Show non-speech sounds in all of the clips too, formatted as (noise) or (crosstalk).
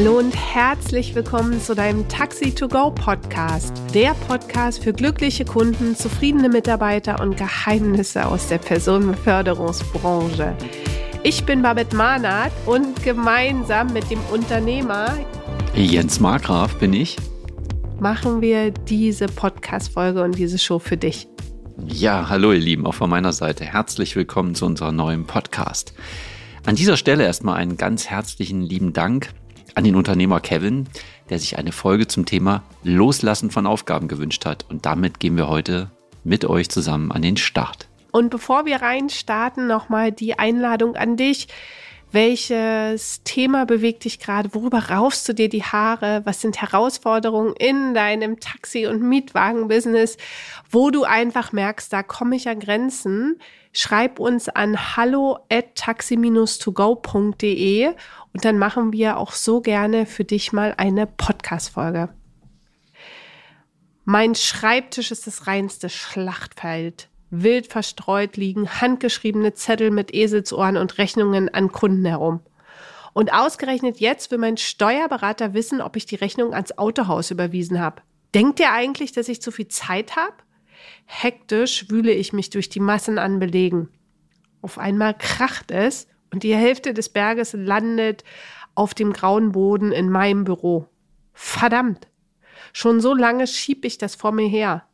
Hallo und herzlich willkommen zu deinem Taxi to Go Podcast. Der Podcast für glückliche Kunden, zufriedene Mitarbeiter und Geheimnisse aus der Personenbeförderungsbranche. Ich bin Babette Mahnert und gemeinsam mit dem Unternehmer Jens Markgraf bin ich. Machen wir diese Podcast-Folge und diese Show für dich. Ja, hallo ihr Lieben, auch von meiner Seite. Herzlich willkommen zu unserem neuen Podcast. An dieser Stelle erstmal einen ganz herzlichen lieben Dank an den Unternehmer Kevin, der sich eine Folge zum Thema Loslassen von Aufgaben gewünscht hat. Und damit gehen wir heute mit euch zusammen an den Start. Und bevor wir reinstarten, nochmal die Einladung an dich. Welches Thema bewegt dich gerade? Worüber raufst du dir die Haare? Was sind Herausforderungen in deinem Taxi- und Mietwagen-Business, wo du einfach merkst, da komme ich an Grenzen? Schreib uns an hallo at taxi-togo.de und dann machen wir auch so gerne für dich mal eine Podcast-Folge. Mein Schreibtisch ist das reinste Schlachtfeld wild verstreut liegen handgeschriebene Zettel mit Eselsohren und Rechnungen an Kunden herum. Und ausgerechnet jetzt will mein Steuerberater wissen, ob ich die Rechnung ans Autohaus überwiesen habe. Denkt ihr eigentlich, dass ich zu viel Zeit habe? Hektisch wühle ich mich durch die Massen an Belegen. Auf einmal kracht es und die Hälfte des Berges landet auf dem grauen Boden in meinem Büro. Verdammt! Schon so lange schieb ich das vor mir her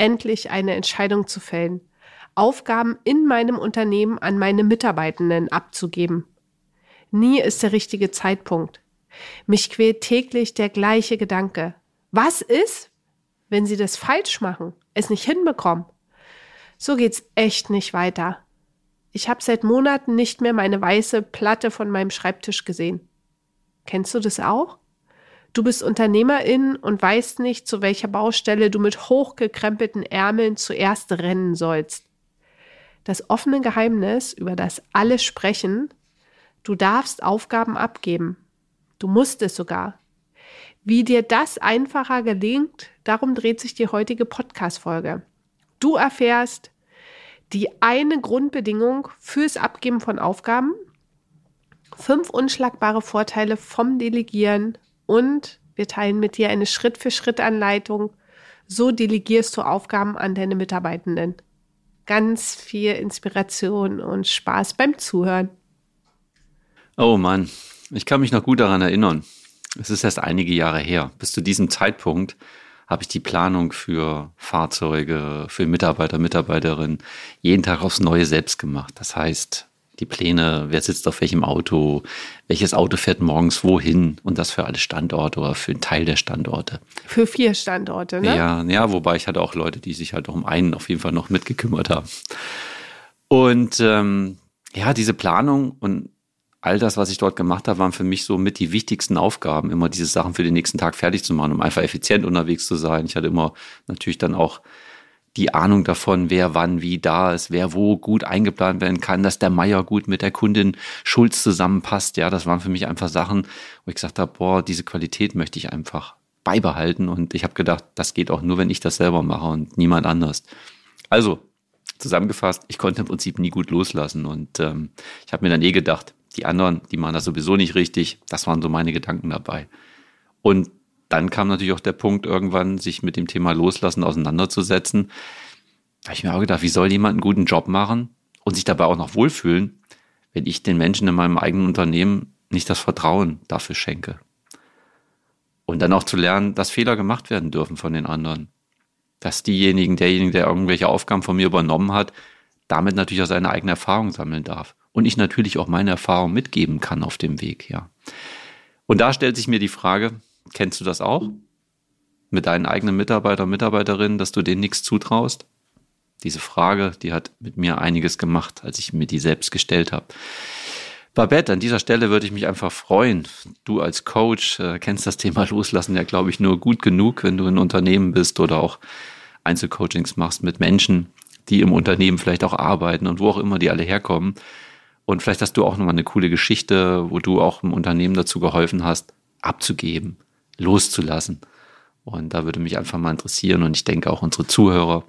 endlich eine Entscheidung zu fällen, Aufgaben in meinem Unternehmen an meine Mitarbeitenden abzugeben. Nie ist der richtige Zeitpunkt. Mich quält täglich der gleiche Gedanke. Was ist, wenn sie das falsch machen, es nicht hinbekommen? So geht's echt nicht weiter. Ich habe seit Monaten nicht mehr meine weiße Platte von meinem Schreibtisch gesehen. Kennst du das auch? Du bist Unternehmerin und weißt nicht, zu welcher Baustelle du mit hochgekrempelten Ärmeln zuerst rennen sollst. Das offene Geheimnis, über das alle sprechen, du darfst Aufgaben abgeben. Du musst es sogar. Wie dir das einfacher gelingt, darum dreht sich die heutige Podcast-Folge. Du erfährst die eine Grundbedingung fürs Abgeben von Aufgaben, fünf unschlagbare Vorteile vom Delegieren und wir teilen mit dir eine Schritt-für-Schritt-Anleitung. So delegierst du Aufgaben an deine Mitarbeitenden. Ganz viel Inspiration und Spaß beim Zuhören. Oh Mann, ich kann mich noch gut daran erinnern. Es ist erst einige Jahre her. Bis zu diesem Zeitpunkt habe ich die Planung für Fahrzeuge, für Mitarbeiter, Mitarbeiterinnen jeden Tag aufs Neue selbst gemacht. Das heißt, die Pläne, wer sitzt auf welchem Auto, welches Auto fährt morgens wohin und das für alle Standorte oder für einen Teil der Standorte. Für vier Standorte, ne? Ja, ja, wobei ich hatte auch Leute, die sich halt auch um einen auf jeden Fall noch mitgekümmert haben. Und ähm, ja, diese Planung und all das, was ich dort gemacht habe, waren für mich so mit die wichtigsten Aufgaben, immer diese Sachen für den nächsten Tag fertig zu machen, um einfach effizient unterwegs zu sein. Ich hatte immer natürlich dann auch die Ahnung davon, wer wann wie da ist, wer wo gut eingeplant werden kann, dass der Meier gut mit der Kundin Schulz zusammenpasst. Ja, das waren für mich einfach Sachen, wo ich gesagt habe, boah, diese Qualität möchte ich einfach beibehalten. Und ich habe gedacht, das geht auch nur, wenn ich das selber mache und niemand anders. Also, zusammengefasst, ich konnte im Prinzip nie gut loslassen. Und ähm, ich habe mir dann eh gedacht, die anderen, die machen das sowieso nicht richtig. Das waren so meine Gedanken dabei. Und dann kam natürlich auch der Punkt, irgendwann sich mit dem Thema Loslassen auseinanderzusetzen. Da habe ich mir auch gedacht, wie soll jemand einen guten Job machen und sich dabei auch noch wohlfühlen, wenn ich den Menschen in meinem eigenen Unternehmen nicht das Vertrauen dafür schenke. Und dann auch zu lernen, dass Fehler gemacht werden dürfen von den anderen. Dass diejenigen, derjenige, der irgendwelche Aufgaben von mir übernommen hat, damit natürlich auch seine eigene Erfahrung sammeln darf. Und ich natürlich auch meine Erfahrung mitgeben kann auf dem Weg, ja. Und da stellt sich mir die Frage, Kennst du das auch? Mit deinen eigenen Mitarbeiter Mitarbeiterinnen, dass du denen nichts zutraust? Diese Frage, die hat mit mir einiges gemacht, als ich mir die selbst gestellt habe. Babette, an dieser Stelle würde ich mich einfach freuen. Du als Coach äh, kennst das Thema Loslassen ja, glaube ich, nur gut genug, wenn du in Unternehmen bist oder auch Einzelcoachings machst mit Menschen, die im Unternehmen vielleicht auch arbeiten und wo auch immer die alle herkommen. Und vielleicht hast du auch nochmal eine coole Geschichte, wo du auch im Unternehmen dazu geholfen hast, abzugeben, loszulassen. Und da würde mich einfach mal interessieren und ich denke auch unsere Zuhörer,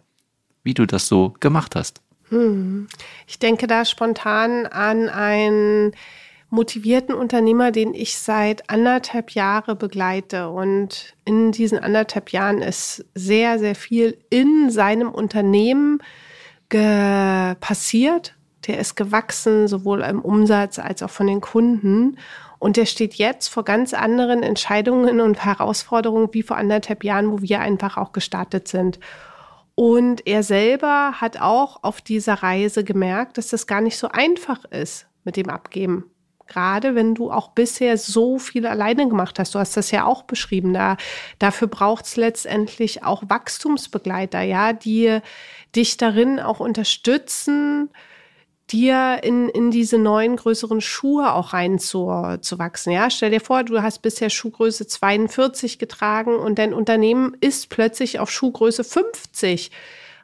wie du das so gemacht hast. Hm. Ich denke da spontan an ein motivierten Unternehmer, den ich seit anderthalb Jahre begleite. Und in diesen anderthalb Jahren ist sehr, sehr viel in seinem Unternehmen passiert. Der ist gewachsen, sowohl im Umsatz als auch von den Kunden. Und der steht jetzt vor ganz anderen Entscheidungen und Herausforderungen wie vor anderthalb Jahren, wo wir einfach auch gestartet sind. Und er selber hat auch auf dieser Reise gemerkt, dass das gar nicht so einfach ist mit dem Abgeben. Gerade wenn du auch bisher so viel alleine gemacht hast. Du hast das ja auch beschrieben. Da, dafür braucht es letztendlich auch Wachstumsbegleiter, ja, die dich darin auch unterstützen, dir in, in diese neuen größeren Schuhe auch reinzuwachsen. Ja, stell dir vor, du hast bisher Schuhgröße 42 getragen und dein Unternehmen ist plötzlich auf Schuhgröße 50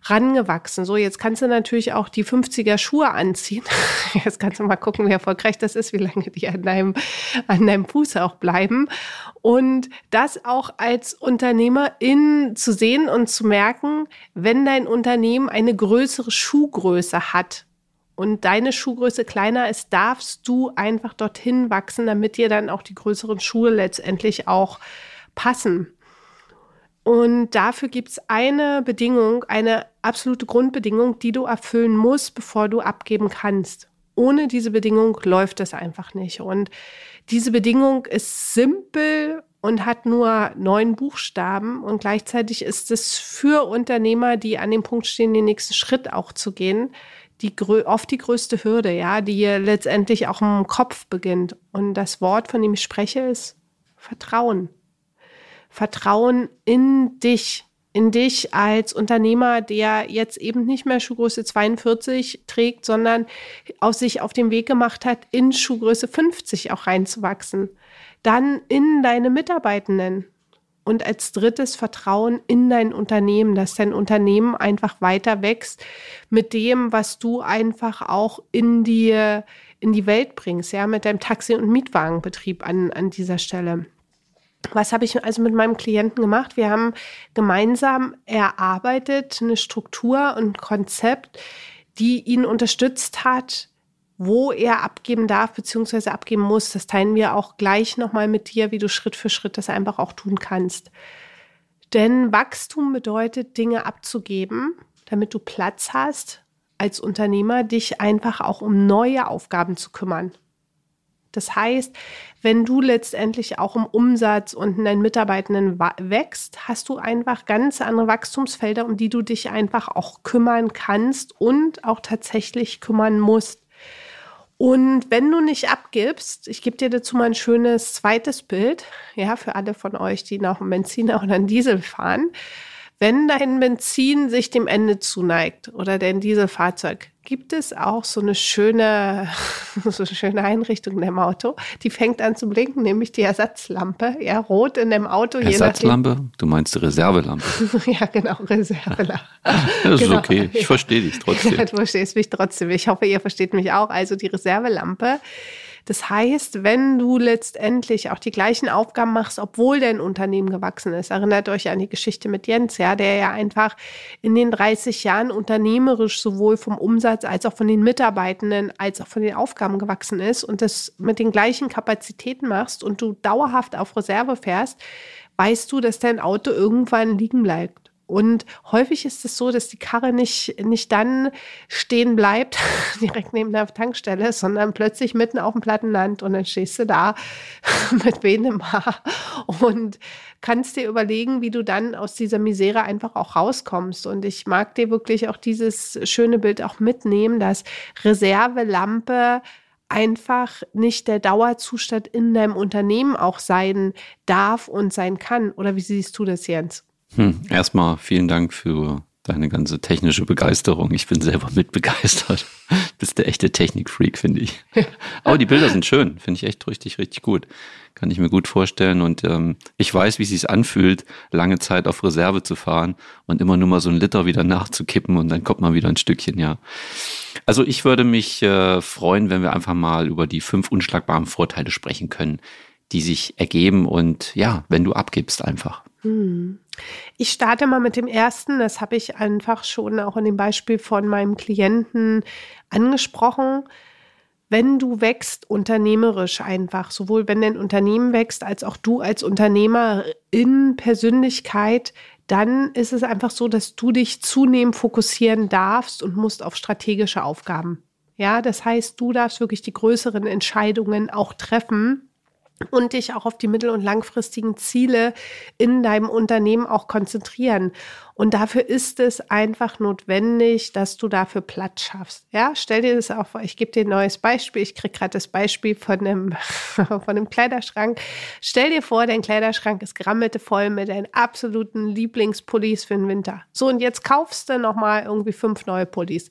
rangewachsen. So, jetzt kannst du natürlich auch die 50er Schuhe anziehen. (laughs) Jetzt kannst du mal gucken, wie erfolgreich das ist, wie lange die an deinem, an deinem Fuß auch bleiben. Und das auch als Unternehmerin zu sehen und zu merken, wenn dein Unternehmen eine größere Schuhgröße hat, und deine Schuhgröße kleiner ist, darfst du einfach dorthin wachsen, damit dir dann auch die größeren Schuhe letztendlich auch passen. Und dafür gibt es eine Bedingung, eine absolute Grundbedingung, die du erfüllen musst, bevor du abgeben kannst. Ohne diese Bedingung läuft es einfach nicht. Und diese Bedingung ist simpel und hat nur neun Buchstaben. Und gleichzeitig ist es für Unternehmer, die an dem Punkt stehen, den nächsten Schritt auch zu gehen, die oft die größte Hürde, ja, die letztendlich auch im Kopf beginnt. Und das Wort, von dem ich spreche, ist Vertrauen. Vertrauen in dich, in dich als Unternehmer, der jetzt eben nicht mehr Schuhgröße 42 trägt, sondern auf sich auf den Weg gemacht hat, in Schuhgröße 50 auch reinzuwachsen. Dann in deine Mitarbeitenden, und als drittes Vertrauen in dein Unternehmen, dass dein Unternehmen einfach weiter wächst mit dem, was du einfach auch in die, in die Welt bringst, ja, mit deinem Taxi- und Mietwagenbetrieb an, an dieser Stelle. Was habe ich also mit meinem Klienten gemacht? Wir haben gemeinsam erarbeitet eine Struktur und Konzept, die ihn unterstützt hat, wo er abgeben darf bzw. abgeben muss. Das teilen wir auch gleich nochmal mit dir, wie du Schritt für Schritt das einfach auch tun kannst. Denn Wachstum bedeutet, Dinge abzugeben, damit du Platz hast, als Unternehmer dich einfach auch um neue Aufgaben zu kümmern. Das heißt, wenn du letztendlich auch im Umsatz und in deinen Mitarbeitenden wächst, hast du einfach ganz andere Wachstumsfelder, um die du dich einfach auch kümmern kannst und auch tatsächlich kümmern musst. Und wenn du nicht abgibst, ich gebe dir dazu mal ein schönes zweites Bild, ja, für alle von euch, die noch einen Benziner oder einen Diesel fahren. Wenn dein Benzin sich dem Ende zuneigt oder dein Dieselfahrzeug, gibt es auch so eine schöne, (laughs) so eine schöne Einrichtung in dem Auto. Die fängt an zu blinken, nämlich die Ersatzlampe. Ja, rot in dem Auto. Ersatzlampe? Du meinst die Reservelampe? (laughs) ja, genau, Reservelampe. (laughs) das ist genau. okay. Ich verstehe dich trotzdem. Du verstehst mich trotzdem. Ich hoffe, ihr versteht mich auch. Also die Reservelampe das heißt, wenn du letztendlich auch die gleichen Aufgaben machst, obwohl dein Unternehmen gewachsen ist, erinnert euch an die Geschichte mit Jens, ja, der ja einfach in den 30 Jahren unternehmerisch sowohl vom Umsatz als auch von den Mitarbeitenden als auch von den Aufgaben gewachsen ist und das mit den gleichen Kapazitäten machst und du dauerhaft auf Reserve fährst, weißt du, dass dein Auto irgendwann liegen bleibt. Und häufig ist es so, dass die Karre nicht, nicht dann stehen bleibt, (laughs) direkt neben der Tankstelle, sondern plötzlich mitten auf dem Plattenland und dann stehst du da (laughs) mit wenem Haar und kannst dir überlegen, wie du dann aus dieser Misere einfach auch rauskommst. Und ich mag dir wirklich auch dieses schöne Bild auch mitnehmen, dass Reservelampe einfach nicht der Dauerzustand in deinem Unternehmen auch sein darf und sein kann. Oder wie siehst du das, Jens? Hm, erstmal vielen Dank für deine ganze technische Begeisterung. Ich bin selber (laughs) mitbegeistert. Bist der echte Technikfreak, finde ich. Aber die Bilder sind schön, finde ich echt richtig, richtig gut. Kann ich mir gut vorstellen. Und ähm, ich weiß, wie es sich anfühlt, lange Zeit auf Reserve zu fahren und immer nur mal so ein Liter wieder nachzukippen und dann kommt man wieder ein Stückchen, ja. Also ich würde mich äh, freuen, wenn wir einfach mal über die fünf unschlagbaren Vorteile sprechen können, die sich ergeben und ja, wenn du abgibst einfach. Hm. Ich starte mal mit dem ersten. Das habe ich einfach schon auch in dem Beispiel von meinem Klienten angesprochen. wenn du wächst unternehmerisch einfach, sowohl wenn dein Unternehmen wächst, als auch du als Unternehmer in Persönlichkeit, dann ist es einfach so, dass du dich zunehmend fokussieren darfst und musst auf strategische Aufgaben. Ja, das heißt, du darfst wirklich die größeren Entscheidungen auch treffen und dich auch auf die mittel- und langfristigen Ziele in deinem Unternehmen auch konzentrieren. Und dafür ist es einfach notwendig, dass du dafür Platz schaffst. Ja, stell dir das auch vor. Ich gebe dir ein neues Beispiel. Ich kriege gerade das Beispiel von einem, (laughs) von einem Kleiderschrank. Stell dir vor, dein Kleiderschrank ist grammelte voll mit deinen absoluten Lieblingspullis für den Winter. So, und jetzt kaufst du nochmal irgendwie fünf neue Pullis.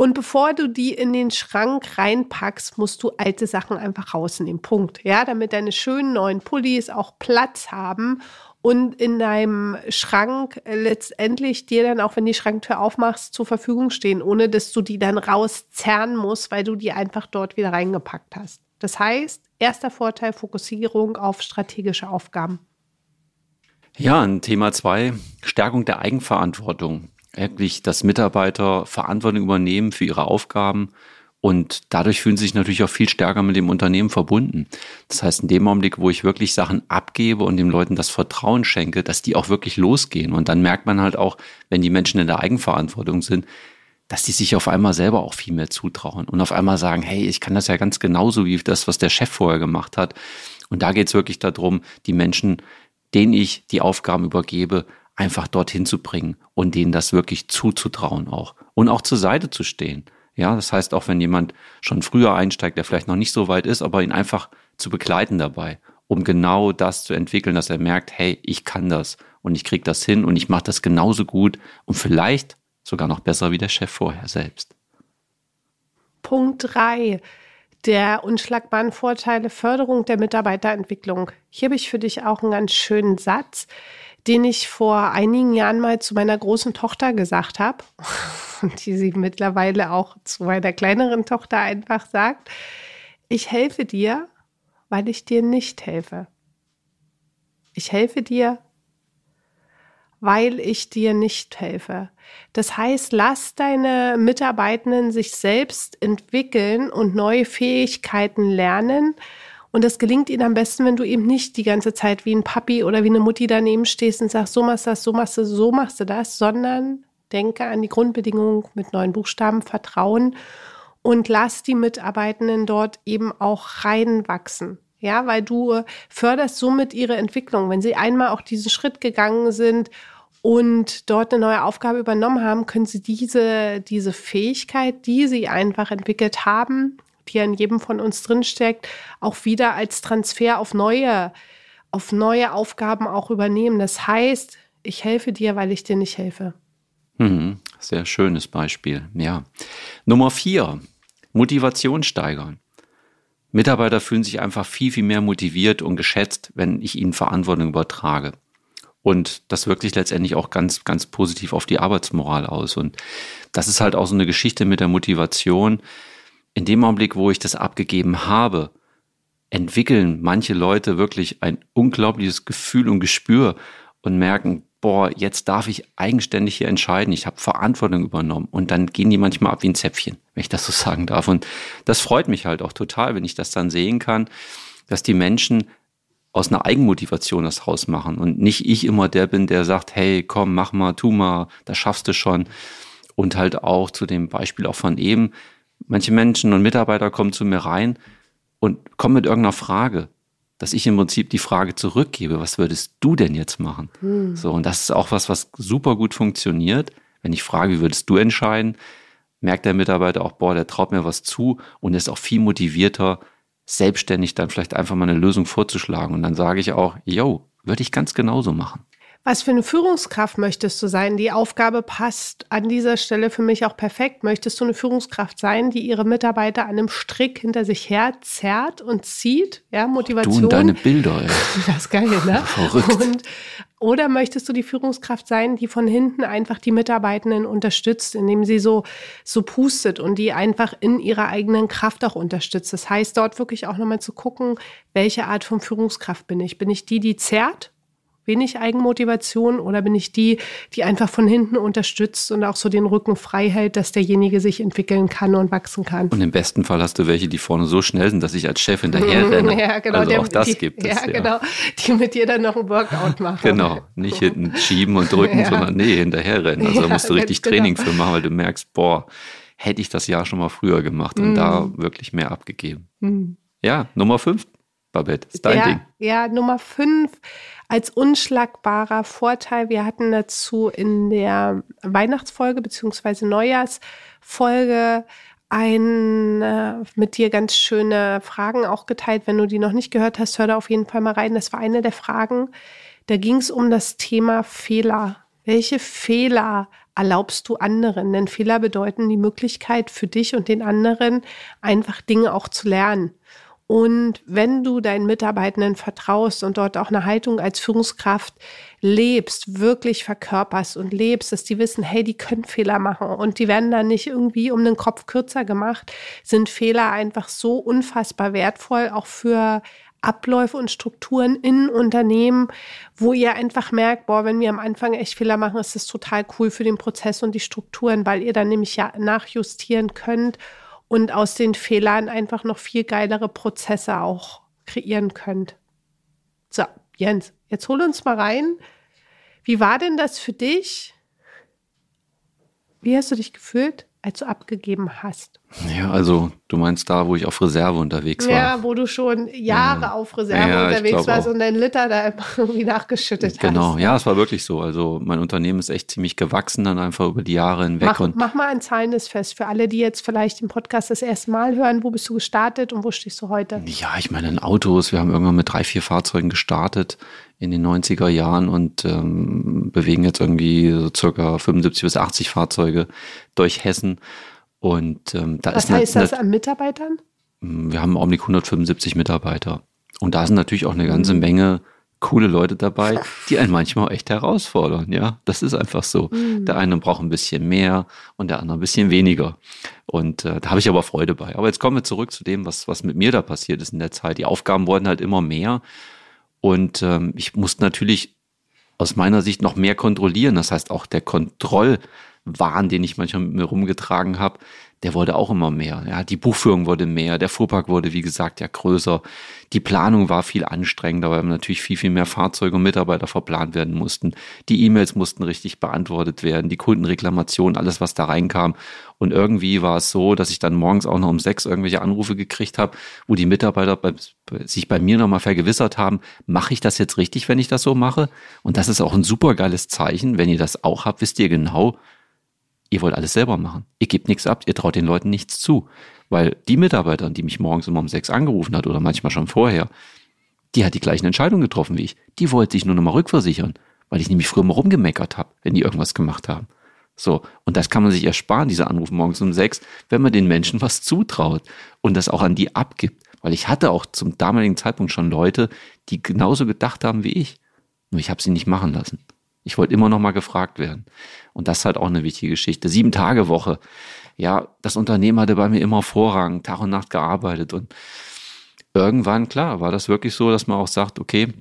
Und bevor du die in den Schrank reinpackst, musst du alte Sachen einfach rausnehmen. Punkt. Ja, damit deine schönen neuen Pullis auch Platz haben und in deinem Schrank letztendlich dir dann auch, wenn die Schranktür aufmachst, zur Verfügung stehen, ohne dass du die dann rauszerren musst, weil du die einfach dort wieder reingepackt hast. Das heißt, erster Vorteil Fokussierung auf strategische Aufgaben. Ja, ein Thema zwei, Stärkung der Eigenverantwortung wirklich, dass Mitarbeiter Verantwortung übernehmen für ihre Aufgaben und dadurch fühlen sie sich natürlich auch viel stärker mit dem Unternehmen verbunden. Das heißt, in dem Augenblick, wo ich wirklich Sachen abgebe und den Leuten das Vertrauen schenke, dass die auch wirklich losgehen. Und dann merkt man halt auch, wenn die Menschen in der Eigenverantwortung sind, dass die sich auf einmal selber auch viel mehr zutrauen und auf einmal sagen, hey, ich kann das ja ganz genauso wie das, was der Chef vorher gemacht hat. Und da geht es wirklich darum, die Menschen, denen ich die Aufgaben übergebe, einfach dorthin zu bringen und denen das wirklich zuzutrauen auch und auch zur Seite zu stehen. Ja, das heißt auch, wenn jemand schon früher einsteigt, der vielleicht noch nicht so weit ist, aber ihn einfach zu begleiten dabei, um genau das zu entwickeln, dass er merkt, hey, ich kann das und ich krieg das hin und ich mache das genauso gut und vielleicht sogar noch besser wie der Chef vorher selbst. Punkt drei der unschlagbaren Vorteile Förderung der Mitarbeiterentwicklung. Hier habe ich für dich auch einen ganz schönen Satz den ich vor einigen Jahren mal zu meiner großen Tochter gesagt habe (laughs) und die sie mittlerweile auch zu meiner kleineren Tochter einfach sagt, ich helfe dir, weil ich dir nicht helfe. Ich helfe dir, weil ich dir nicht helfe. Das heißt, lass deine Mitarbeitenden sich selbst entwickeln und neue Fähigkeiten lernen, und das gelingt ihnen am besten, wenn du eben nicht die ganze Zeit wie ein Papi oder wie eine Mutti daneben stehst und sagst, so machst du das, so machst du, so machst du das, sondern denke an die Grundbedingungen mit neuen Buchstaben, Vertrauen und lass die Mitarbeitenden dort eben auch reinwachsen. Ja, weil du förderst somit ihre Entwicklung. Wenn sie einmal auch diesen Schritt gegangen sind und dort eine neue Aufgabe übernommen haben, können sie diese, diese Fähigkeit, die sie einfach entwickelt haben, die ja in jedem von uns drinsteckt, auch wieder als Transfer auf neue, auf neue Aufgaben auch übernehmen. Das heißt, ich helfe dir, weil ich dir nicht helfe. Mhm, sehr schönes Beispiel, ja. Nummer vier, Motivation steigern. Mitarbeiter fühlen sich einfach viel, viel mehr motiviert und geschätzt, wenn ich ihnen Verantwortung übertrage. Und das wirkt sich letztendlich auch ganz, ganz positiv auf die Arbeitsmoral aus. Und das ist halt auch so eine Geschichte mit der Motivation in dem Augenblick, wo ich das abgegeben habe, entwickeln manche Leute wirklich ein unglaubliches Gefühl und Gespür und merken, boah, jetzt darf ich eigenständig hier entscheiden, ich habe Verantwortung übernommen und dann gehen die manchmal ab wie ein Zäpfchen, wenn ich das so sagen darf. Und das freut mich halt auch total, wenn ich das dann sehen kann, dass die Menschen aus einer Eigenmotivation das rausmachen und nicht ich immer der bin, der sagt, hey, komm, mach mal, tu mal, das schaffst du schon. Und halt auch zu dem Beispiel auch von eben, manche Menschen und Mitarbeiter kommen zu mir rein und kommen mit irgendeiner Frage, dass ich im Prinzip die Frage zurückgebe, was würdest du denn jetzt machen? Hm. So, und das ist auch was, was super gut funktioniert. Wenn ich frage, wie würdest du entscheiden, merkt der Mitarbeiter auch, boah, der traut mir was zu und ist auch viel motivierter, selbstständig dann vielleicht einfach mal eine Lösung vorzuschlagen. Und dann sage ich auch, yo, würde ich ganz genauso machen. Was für eine Führungskraft möchtest du sein? Die Aufgabe passt an dieser Stelle für mich auch perfekt. Möchtest du eine Führungskraft sein, die ihre Mitarbeiter an einem Strick hinter sich her zerrt und zieht? Ja, Motivation. Du und deine Bilder, ja. (laughs) Das ist geil, ne? (laughs) Verrückt. Und, oder möchtest du die Führungskraft sein, die von hinten einfach die Mitarbeitenden unterstützt, indem sie so, so pustet und die einfach in ihrer eigenen Kraft auch unterstützt? Das heißt, dort wirklich auch nochmal zu gucken, welche Art von Führungskraft bin ich? Bin ich die, die zerrt? Wenig Eigenmotivation oder bin ich die, die einfach von hinten unterstützt und auch so den Rücken frei hält, dass derjenige sich entwickeln kann und wachsen kann? Und im besten Fall hast du welche, die vorne so schnell sind, dass ich als Chef hinterher renne. (laughs) Ja, genau. Also der, auch das die, gibt es. Ja, genau. Die mit dir dann noch ein Workout machen. Genau. Nicht hinten schieben und drücken, (laughs) Ja. sondern nee, hinterher rennen. Also (laughs) da musst du richtig genau. Training für machen, weil du merkst, boah, hätte ich das Jahr schon mal früher gemacht und Mhm. da wirklich mehr abgegeben. Hm. Ja, Nummer fünf, Babette, ist dein ja, Ding. Ja, Nummer fünf als unschlagbarer Vorteil. Wir hatten dazu in der Weihnachtsfolge beziehungsweise Neujahrsfolge ein äh, mit dir ganz schöne Fragen auch geteilt. Wenn du die noch nicht gehört hast, hör da auf jeden Fall mal rein. Das war eine der Fragen. Da ging es um das Thema Fehler. Welche Fehler erlaubst du anderen? Denn Fehler bedeuten die Möglichkeit für dich und den anderen, einfach Dinge auch zu lernen. Und wenn du deinen Mitarbeitenden vertraust und dort auch eine Haltung als Führungskraft lebst, wirklich verkörperst und lebst, dass die wissen, hey, die können Fehler machen und die werden dann nicht irgendwie um den Kopf kürzer gemacht, sind Fehler einfach so unfassbar wertvoll, auch für Abläufe und Strukturen in Unternehmen, wo ihr einfach merkt, boah, wenn wir am Anfang echt Fehler machen, ist das total cool für den Prozess und die Strukturen, weil ihr dann nämlich ja nachjustieren könnt und aus den Fehlern einfach noch viel geilere Prozesse auch kreieren könnt. So, Jens, jetzt hol uns mal rein. Wie war denn das für dich? Wie hast du dich gefühlt, als du abgegeben hast? Ja, also du meinst da, wo ich auf Reserve unterwegs war. Ja, wo du schon Jahre Ja. auf Reserve Ja, unterwegs warst auch. und deinen Liter da immer (laughs) irgendwie nachgeschüttet Genau, hast. ja, es war wirklich so. Also mein Unternehmen ist echt ziemlich gewachsen, dann einfach über die Jahre hinweg. Mach, und mach mal ein Zahlendes fest für alle, die jetzt vielleicht den Podcast das erste Mal hören. Wo bist du gestartet und wo stehst du heute? Ja, ich meine, in Autos, wir haben irgendwann mit drei, vier Fahrzeugen gestartet in den 90er Jahren und ähm, bewegen jetzt irgendwie so circa 75 bis 80 Fahrzeuge durch Hessen. Und ähm, da Was ist eine- heißt das eine- an Mitarbeitern? wir haben im Augenblick 175 Mitarbeiter. Und da sind natürlich auch eine Mhm. ganze Menge coole Leute dabei, (laughs) die einen manchmal echt herausfordern. Ja, das ist einfach so. Mhm. Der eine braucht ein bisschen mehr und der andere ein bisschen weniger. Und äh, da habe ich aber Freude bei. Aber jetzt kommen wir zurück zu dem, was, was mit mir da passiert ist in der Zeit. Die Aufgaben wurden halt immer mehr. Und ähm, ich musste natürlich aus meiner Sicht noch mehr kontrollieren. Das heißt, auch der Kontrollwahn, den ich manchmal mit mir rumgetragen habe, der wurde auch immer mehr. Ja, die Buchführung wurde mehr, der Fuhrpark wurde, wie gesagt, ja größer. Die Planung war viel anstrengender, weil natürlich viel, viel mehr Fahrzeuge und Mitarbeiter verplant werden mussten. Die E-Mails mussten richtig beantwortet werden, die Kundenreklamationen, alles, was da reinkam. Und irgendwie war es so, dass ich dann morgens auch noch um sechs irgendwelche Anrufe gekriegt habe, wo die Mitarbeiter bei, sich bei mir nochmal vergewissert haben, mache ich das jetzt richtig, wenn ich das so mache? Und das ist auch ein super geiles Zeichen. Wenn ihr das auch habt, wisst ihr genau, ihr wollt alles selber machen. Ihr gebt nichts ab, ihr traut den Leuten nichts zu. Weil die Mitarbeiterin, die mich morgens immer um sechs angerufen hat oder manchmal schon vorher, die hat die gleichen Entscheidungen getroffen wie ich. Die wollte sich nur noch mal rückversichern, weil ich nämlich früher mal rumgemeckert habe, wenn die irgendwas gemacht haben. So, und das kann man sich ersparen, diese Anrufe morgens um sechs, wenn man den Menschen was zutraut und das auch an die abgibt. Weil ich hatte auch zum damaligen Zeitpunkt schon Leute, die genauso gedacht haben wie ich. Nur ich habe sie nicht machen lassen. Ich wollte immer noch mal gefragt werden. Und das ist halt auch eine wichtige Geschichte. Sieben Tage Woche. Ja, das Unternehmen hatte bei mir immer Vorrang, Tag und Nacht gearbeitet. Und irgendwann, klar, war das wirklich so, dass man auch sagt, okay,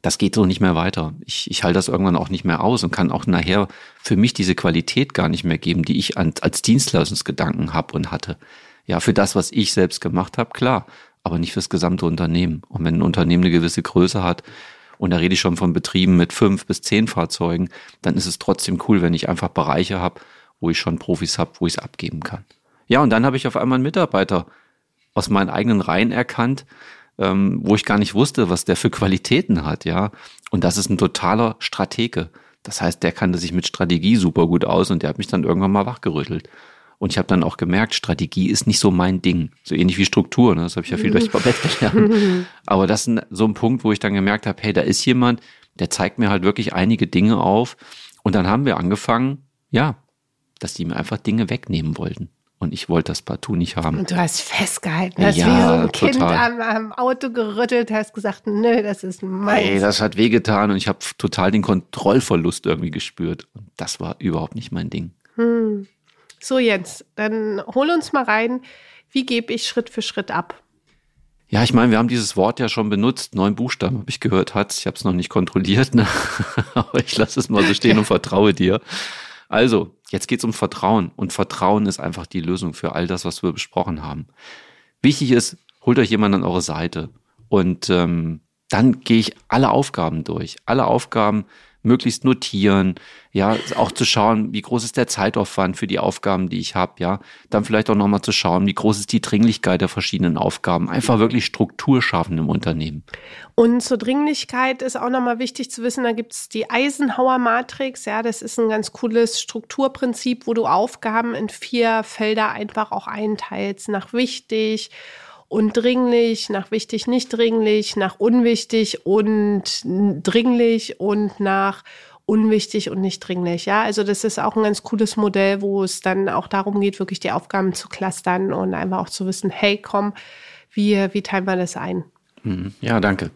das geht so nicht mehr weiter. Ich, ich halte das irgendwann auch nicht mehr aus und kann auch nachher für mich diese Qualität gar nicht mehr geben, die ich an, als Dienstleistungsgedanken habe und hatte. Ja, für das, was ich selbst gemacht habe, klar, aber nicht fürs gesamte Unternehmen. Und wenn ein Unternehmen eine gewisse Größe hat, und da rede ich schon von Betrieben mit fünf bis zehn Fahrzeugen, dann ist es trotzdem cool, wenn ich einfach Bereiche habe, wo ich schon Profis habe, wo ich es abgeben kann. Ja, und dann habe ich auf einmal einen Mitarbeiter aus meinen eigenen Reihen erkannt, ähm, wo ich gar nicht wusste, was der für Qualitäten hat, ja. Und das ist ein totaler Stratege. Das heißt, der kannte sich mit Strategie super gut aus und der hat mich dann irgendwann mal wachgerüttelt. Und ich habe dann auch gemerkt, Strategie ist nicht so mein Ding. So ähnlich wie Struktur, ne? das habe ich ja viel durchs Babett gelernt. (laughs) Aber das ist so ein Punkt, wo ich dann gemerkt habe, hey, da ist jemand, der zeigt mir halt wirklich einige Dinge auf. Und dann haben wir angefangen, ja, dass die mir einfach Dinge wegnehmen wollten. Und ich wollte das partout nicht haben. Und du hast festgehalten, hast Ja, wie so ein Kind total. am, am Auto gerüttelt, hast gesagt, nö, das ist meins. Ey, das hat wehgetan und ich habe total den Kontrollverlust irgendwie gespürt. Und das war überhaupt nicht mein Ding. So, Jens, dann hol uns mal rein. Wie gebe ich Schritt für Schritt ab? Ja, ich meine, wir haben dieses Wort ja schon benutzt. Neun Buchstaben habe ich gehört, hat. Ich habe es noch nicht kontrolliert, ne? (laughs) aber ich lasse es mal so stehen und vertraue dir. Also, jetzt geht's um Vertrauen und Vertrauen ist einfach die Lösung für all das, was wir besprochen haben. Wichtig ist, holt euch jemand an eure Seite und ähm, dann gehe ich alle Aufgaben durch. Alle Aufgaben möglichst notieren, ja, auch zu schauen, wie groß ist der Zeitaufwand für die Aufgaben, die ich habe, ja, dann vielleicht auch nochmal zu schauen, wie groß ist die Dringlichkeit der verschiedenen Aufgaben, einfach wirklich Struktur schaffen im Unternehmen. Und zur Dringlichkeit ist auch nochmal wichtig zu wissen, da gibt es die Eisenhower-Matrix, ja, das ist ein ganz cooles Strukturprinzip, wo du Aufgaben in vier Felder einfach auch einteilst, nach wichtig und dringlich, nach wichtig, nicht dringlich, nach unwichtig und dringlich und nach unwichtig und nicht dringlich. Ja, also das ist auch ein ganz cooles Modell, wo es dann auch darum geht, wirklich die Aufgaben zu clustern und einfach auch zu wissen, hey, komm, wie, wie teilen wir das ein? Mhm. Ja, danke.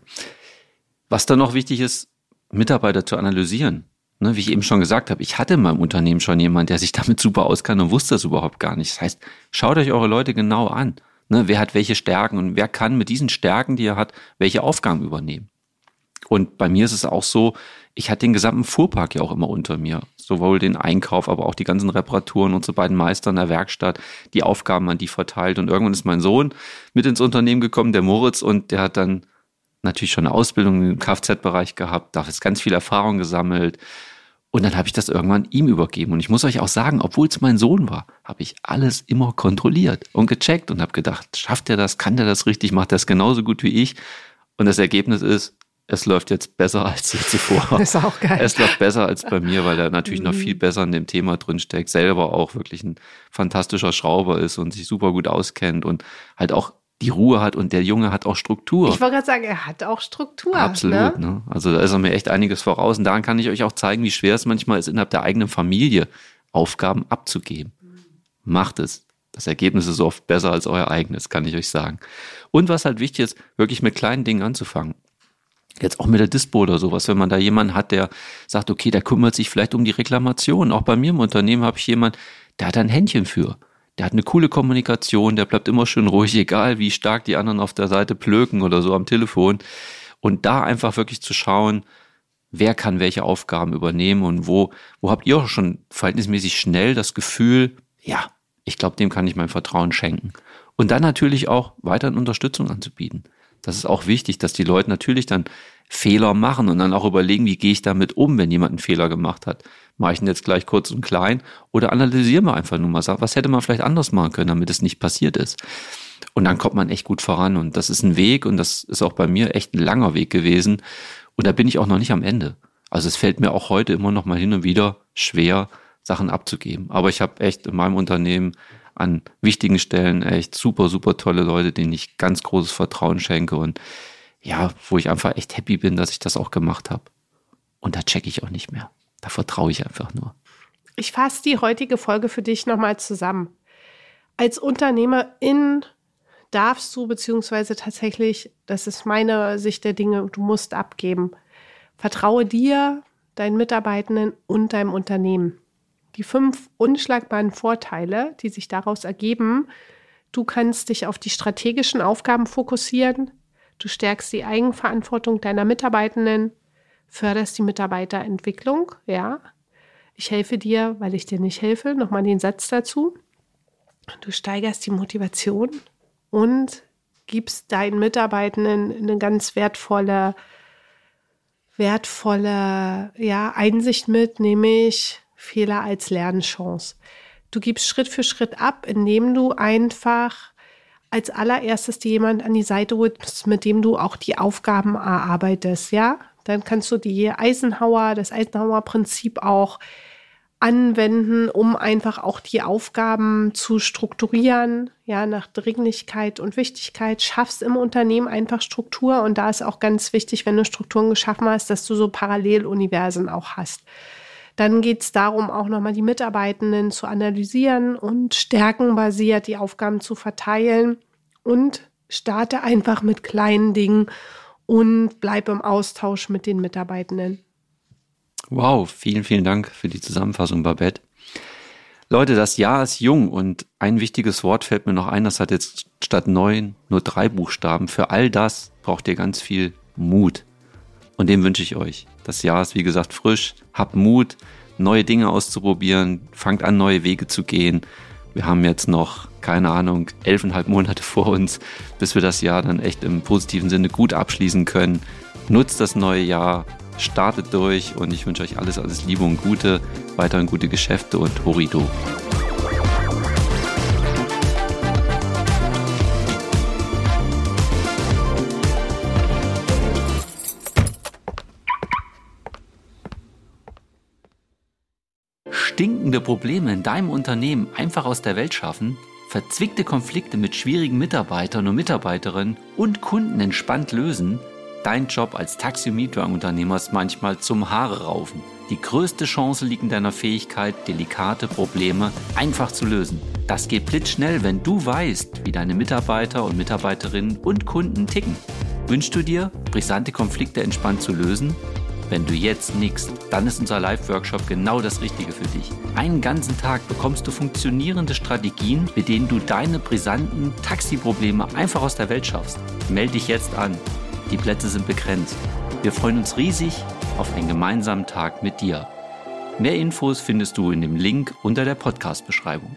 Was dann noch wichtig ist, Mitarbeiter zu analysieren. Ne, wie ich eben schon gesagt habe, ich hatte in meinem Unternehmen schon jemand, der sich (laughs) damit super auskann und wusste das überhaupt gar nicht. Das heißt, schaut euch eure Leute genau an. Ne, wer hat welche Stärken und wer kann mit diesen Stärken, die er hat, welche Aufgaben übernehmen? Und bei mir ist es auch so, ich hatte den gesamten Fuhrpark ja auch immer unter mir. Sowohl den Einkauf, aber auch die ganzen Reparaturen und so beiden Meister in der Werkstatt, die Aufgaben an die verteilt. Und irgendwann ist mein Sohn mit ins Unternehmen gekommen, der Moritz, und der hat dann natürlich schon eine Ausbildung im Kfz-Bereich gehabt, da ist ganz viel Erfahrung gesammelt, und dann habe ich das irgendwann ihm übergeben. Und ich muss euch auch sagen, obwohl es mein Sohn war, habe ich alles immer kontrolliert und gecheckt und habe gedacht, schafft er das, kann er das richtig, macht er das genauso gut wie ich. Und das Ergebnis ist, es läuft jetzt besser als je zuvor. Das (laughs) ist auch geil. Es läuft besser als bei mir, weil er natürlich noch viel besser in dem Thema drinsteckt, selber auch wirklich ein fantastischer Schrauber ist und sich super gut auskennt und halt auch die Ruhe hat und der Junge hat auch Struktur. Ich wollte gerade sagen, er hat auch Struktur. Absolut. Ne? Ne? Also da ist er mir echt einiges voraus. Und daran kann ich euch auch zeigen, wie schwer es manchmal ist, innerhalb der eigenen Familie Aufgaben abzugeben. Macht es. Das Ergebnis ist oft besser als euer eigenes, kann ich euch sagen. Und was halt wichtig ist, wirklich mit kleinen Dingen anzufangen. Jetzt auch mit der Dispo oder sowas, wenn man da jemanden hat, der sagt, okay, der kümmert sich vielleicht um die Reklamation. Auch bei mir im Unternehmen habe ich jemanden, der hat ein Händchen für der hat eine coole Kommunikation, der bleibt immer schön ruhig, egal wie stark die anderen auf der Seite plöken oder so am Telefon. Und da einfach wirklich zu schauen, wer kann welche Aufgaben übernehmen und wo, wo habt ihr auch schon verhältnismäßig schnell das Gefühl, ja, ich glaube, dem kann ich mein Vertrauen schenken. Und dann natürlich auch weiterhin Unterstützung anzubieten. Das ist auch wichtig, dass die Leute natürlich dann Fehler machen und dann auch überlegen, wie gehe ich damit um, wenn jemand einen Fehler gemacht hat. Mache ich ihn jetzt gleich kurz und klein oder analysieren wir einfach nur mal, sagen, was hätte man vielleicht anders machen können, damit es nicht passiert ist. Und dann kommt man echt gut voran und das ist ein Weg und das ist auch bei mir echt ein langer Weg gewesen und da bin ich auch noch nicht am Ende. Also es fällt mir auch heute immer noch mal hin und wieder schwer, Sachen abzugeben. Aber ich habe echt in meinem Unternehmen an wichtigen Stellen echt super, super tolle Leute, denen ich ganz großes Vertrauen schenke und ja, wo ich einfach echt happy bin, dass ich das auch gemacht habe. Und da checke ich auch nicht mehr. Da vertraue ich einfach nur. Ich fasse die heutige Folge für dich nochmal zusammen. Als Unternehmerin darfst du, beziehungsweise tatsächlich, das ist meine Sicht der Dinge, du musst abgeben. Vertraue dir, deinen Mitarbeitenden und deinem Unternehmen. Die fünf unschlagbaren Vorteile, die sich daraus ergeben, du kannst dich auf die strategischen Aufgaben fokussieren, Du stärkst die Eigenverantwortung deiner Mitarbeitenden, förderst die Mitarbeiterentwicklung, ja. Ich helfe dir, weil ich dir nicht helfe. Nochmal den Satz dazu. Du steigerst die Motivation und gibst deinen Mitarbeitenden eine ganz wertvolle, wertvolle ja, Einsicht mit, nämlich Fehler als Lernchance. Du gibst Schritt für Schritt ab, indem du einfach als allererstes dir jemand an die Seite holst, mit dem du auch die Aufgaben erarbeitest, ja? Dann kannst du die Eisenhower, das Eisenhower-Prinzip auch anwenden, um einfach auch die Aufgaben zu strukturieren, ja, nach Dringlichkeit und Wichtigkeit. Schaffst im Unternehmen einfach Struktur und da ist auch ganz wichtig, wenn du Strukturen geschaffen hast, dass du so Paralleluniversen auch hast. Dann geht es darum, auch nochmal die Mitarbeitenden zu analysieren und stärkenbasiert die Aufgaben zu verteilen und starte einfach mit kleinen Dingen und bleib im Austausch mit den Mitarbeitenden. Wow, vielen, vielen Dank für die Zusammenfassung, Babette. Leute, das Jahr ist jung und ein wichtiges Wort fällt mir noch ein, das hat jetzt statt neun nur drei Buchstaben. Für all das braucht ihr ganz viel Mut. Und dem wünsche ich euch. Das Jahr ist wie gesagt frisch. Habt Mut, neue Dinge auszuprobieren. Fangt an, neue Wege zu gehen. Wir haben jetzt noch, keine Ahnung, elfeinhalb Monate vor uns, bis wir das Jahr dann echt im positiven Sinne gut abschließen können. Nutzt das neue Jahr, startet durch und ich wünsche euch alles, alles Liebe und Gute, weiterhin gute Geschäfte und Horido. Stinkende Probleme in deinem Unternehmen einfach aus der Welt schaffen, verzwickte Konflikte mit schwierigen Mitarbeitern und Mitarbeiterinnen und Kunden entspannt lösen, dein Job als Taxi- und Mietwagenunternehmer ist manchmal zum Haare raufen. Die größte Chance liegt in deiner Fähigkeit, delikate Probleme einfach zu lösen. Das geht blitzschnell, wenn du weißt, wie deine Mitarbeiter und Mitarbeiterinnen und Kunden ticken. Wünschst du dir, brisante Konflikte entspannt zu lösen? Wenn du jetzt nickst, dann ist unser Live-Workshop genau das Richtige für dich. Einen ganzen Tag bekommst du funktionierende Strategien, mit denen du deine brisanten Taxi-Probleme einfach aus der Welt schaffst. Melde dich jetzt an. Die Plätze sind begrenzt. Wir freuen uns riesig auf einen gemeinsamen Tag mit dir. Mehr Infos findest du in dem Link unter der Podcast-Beschreibung.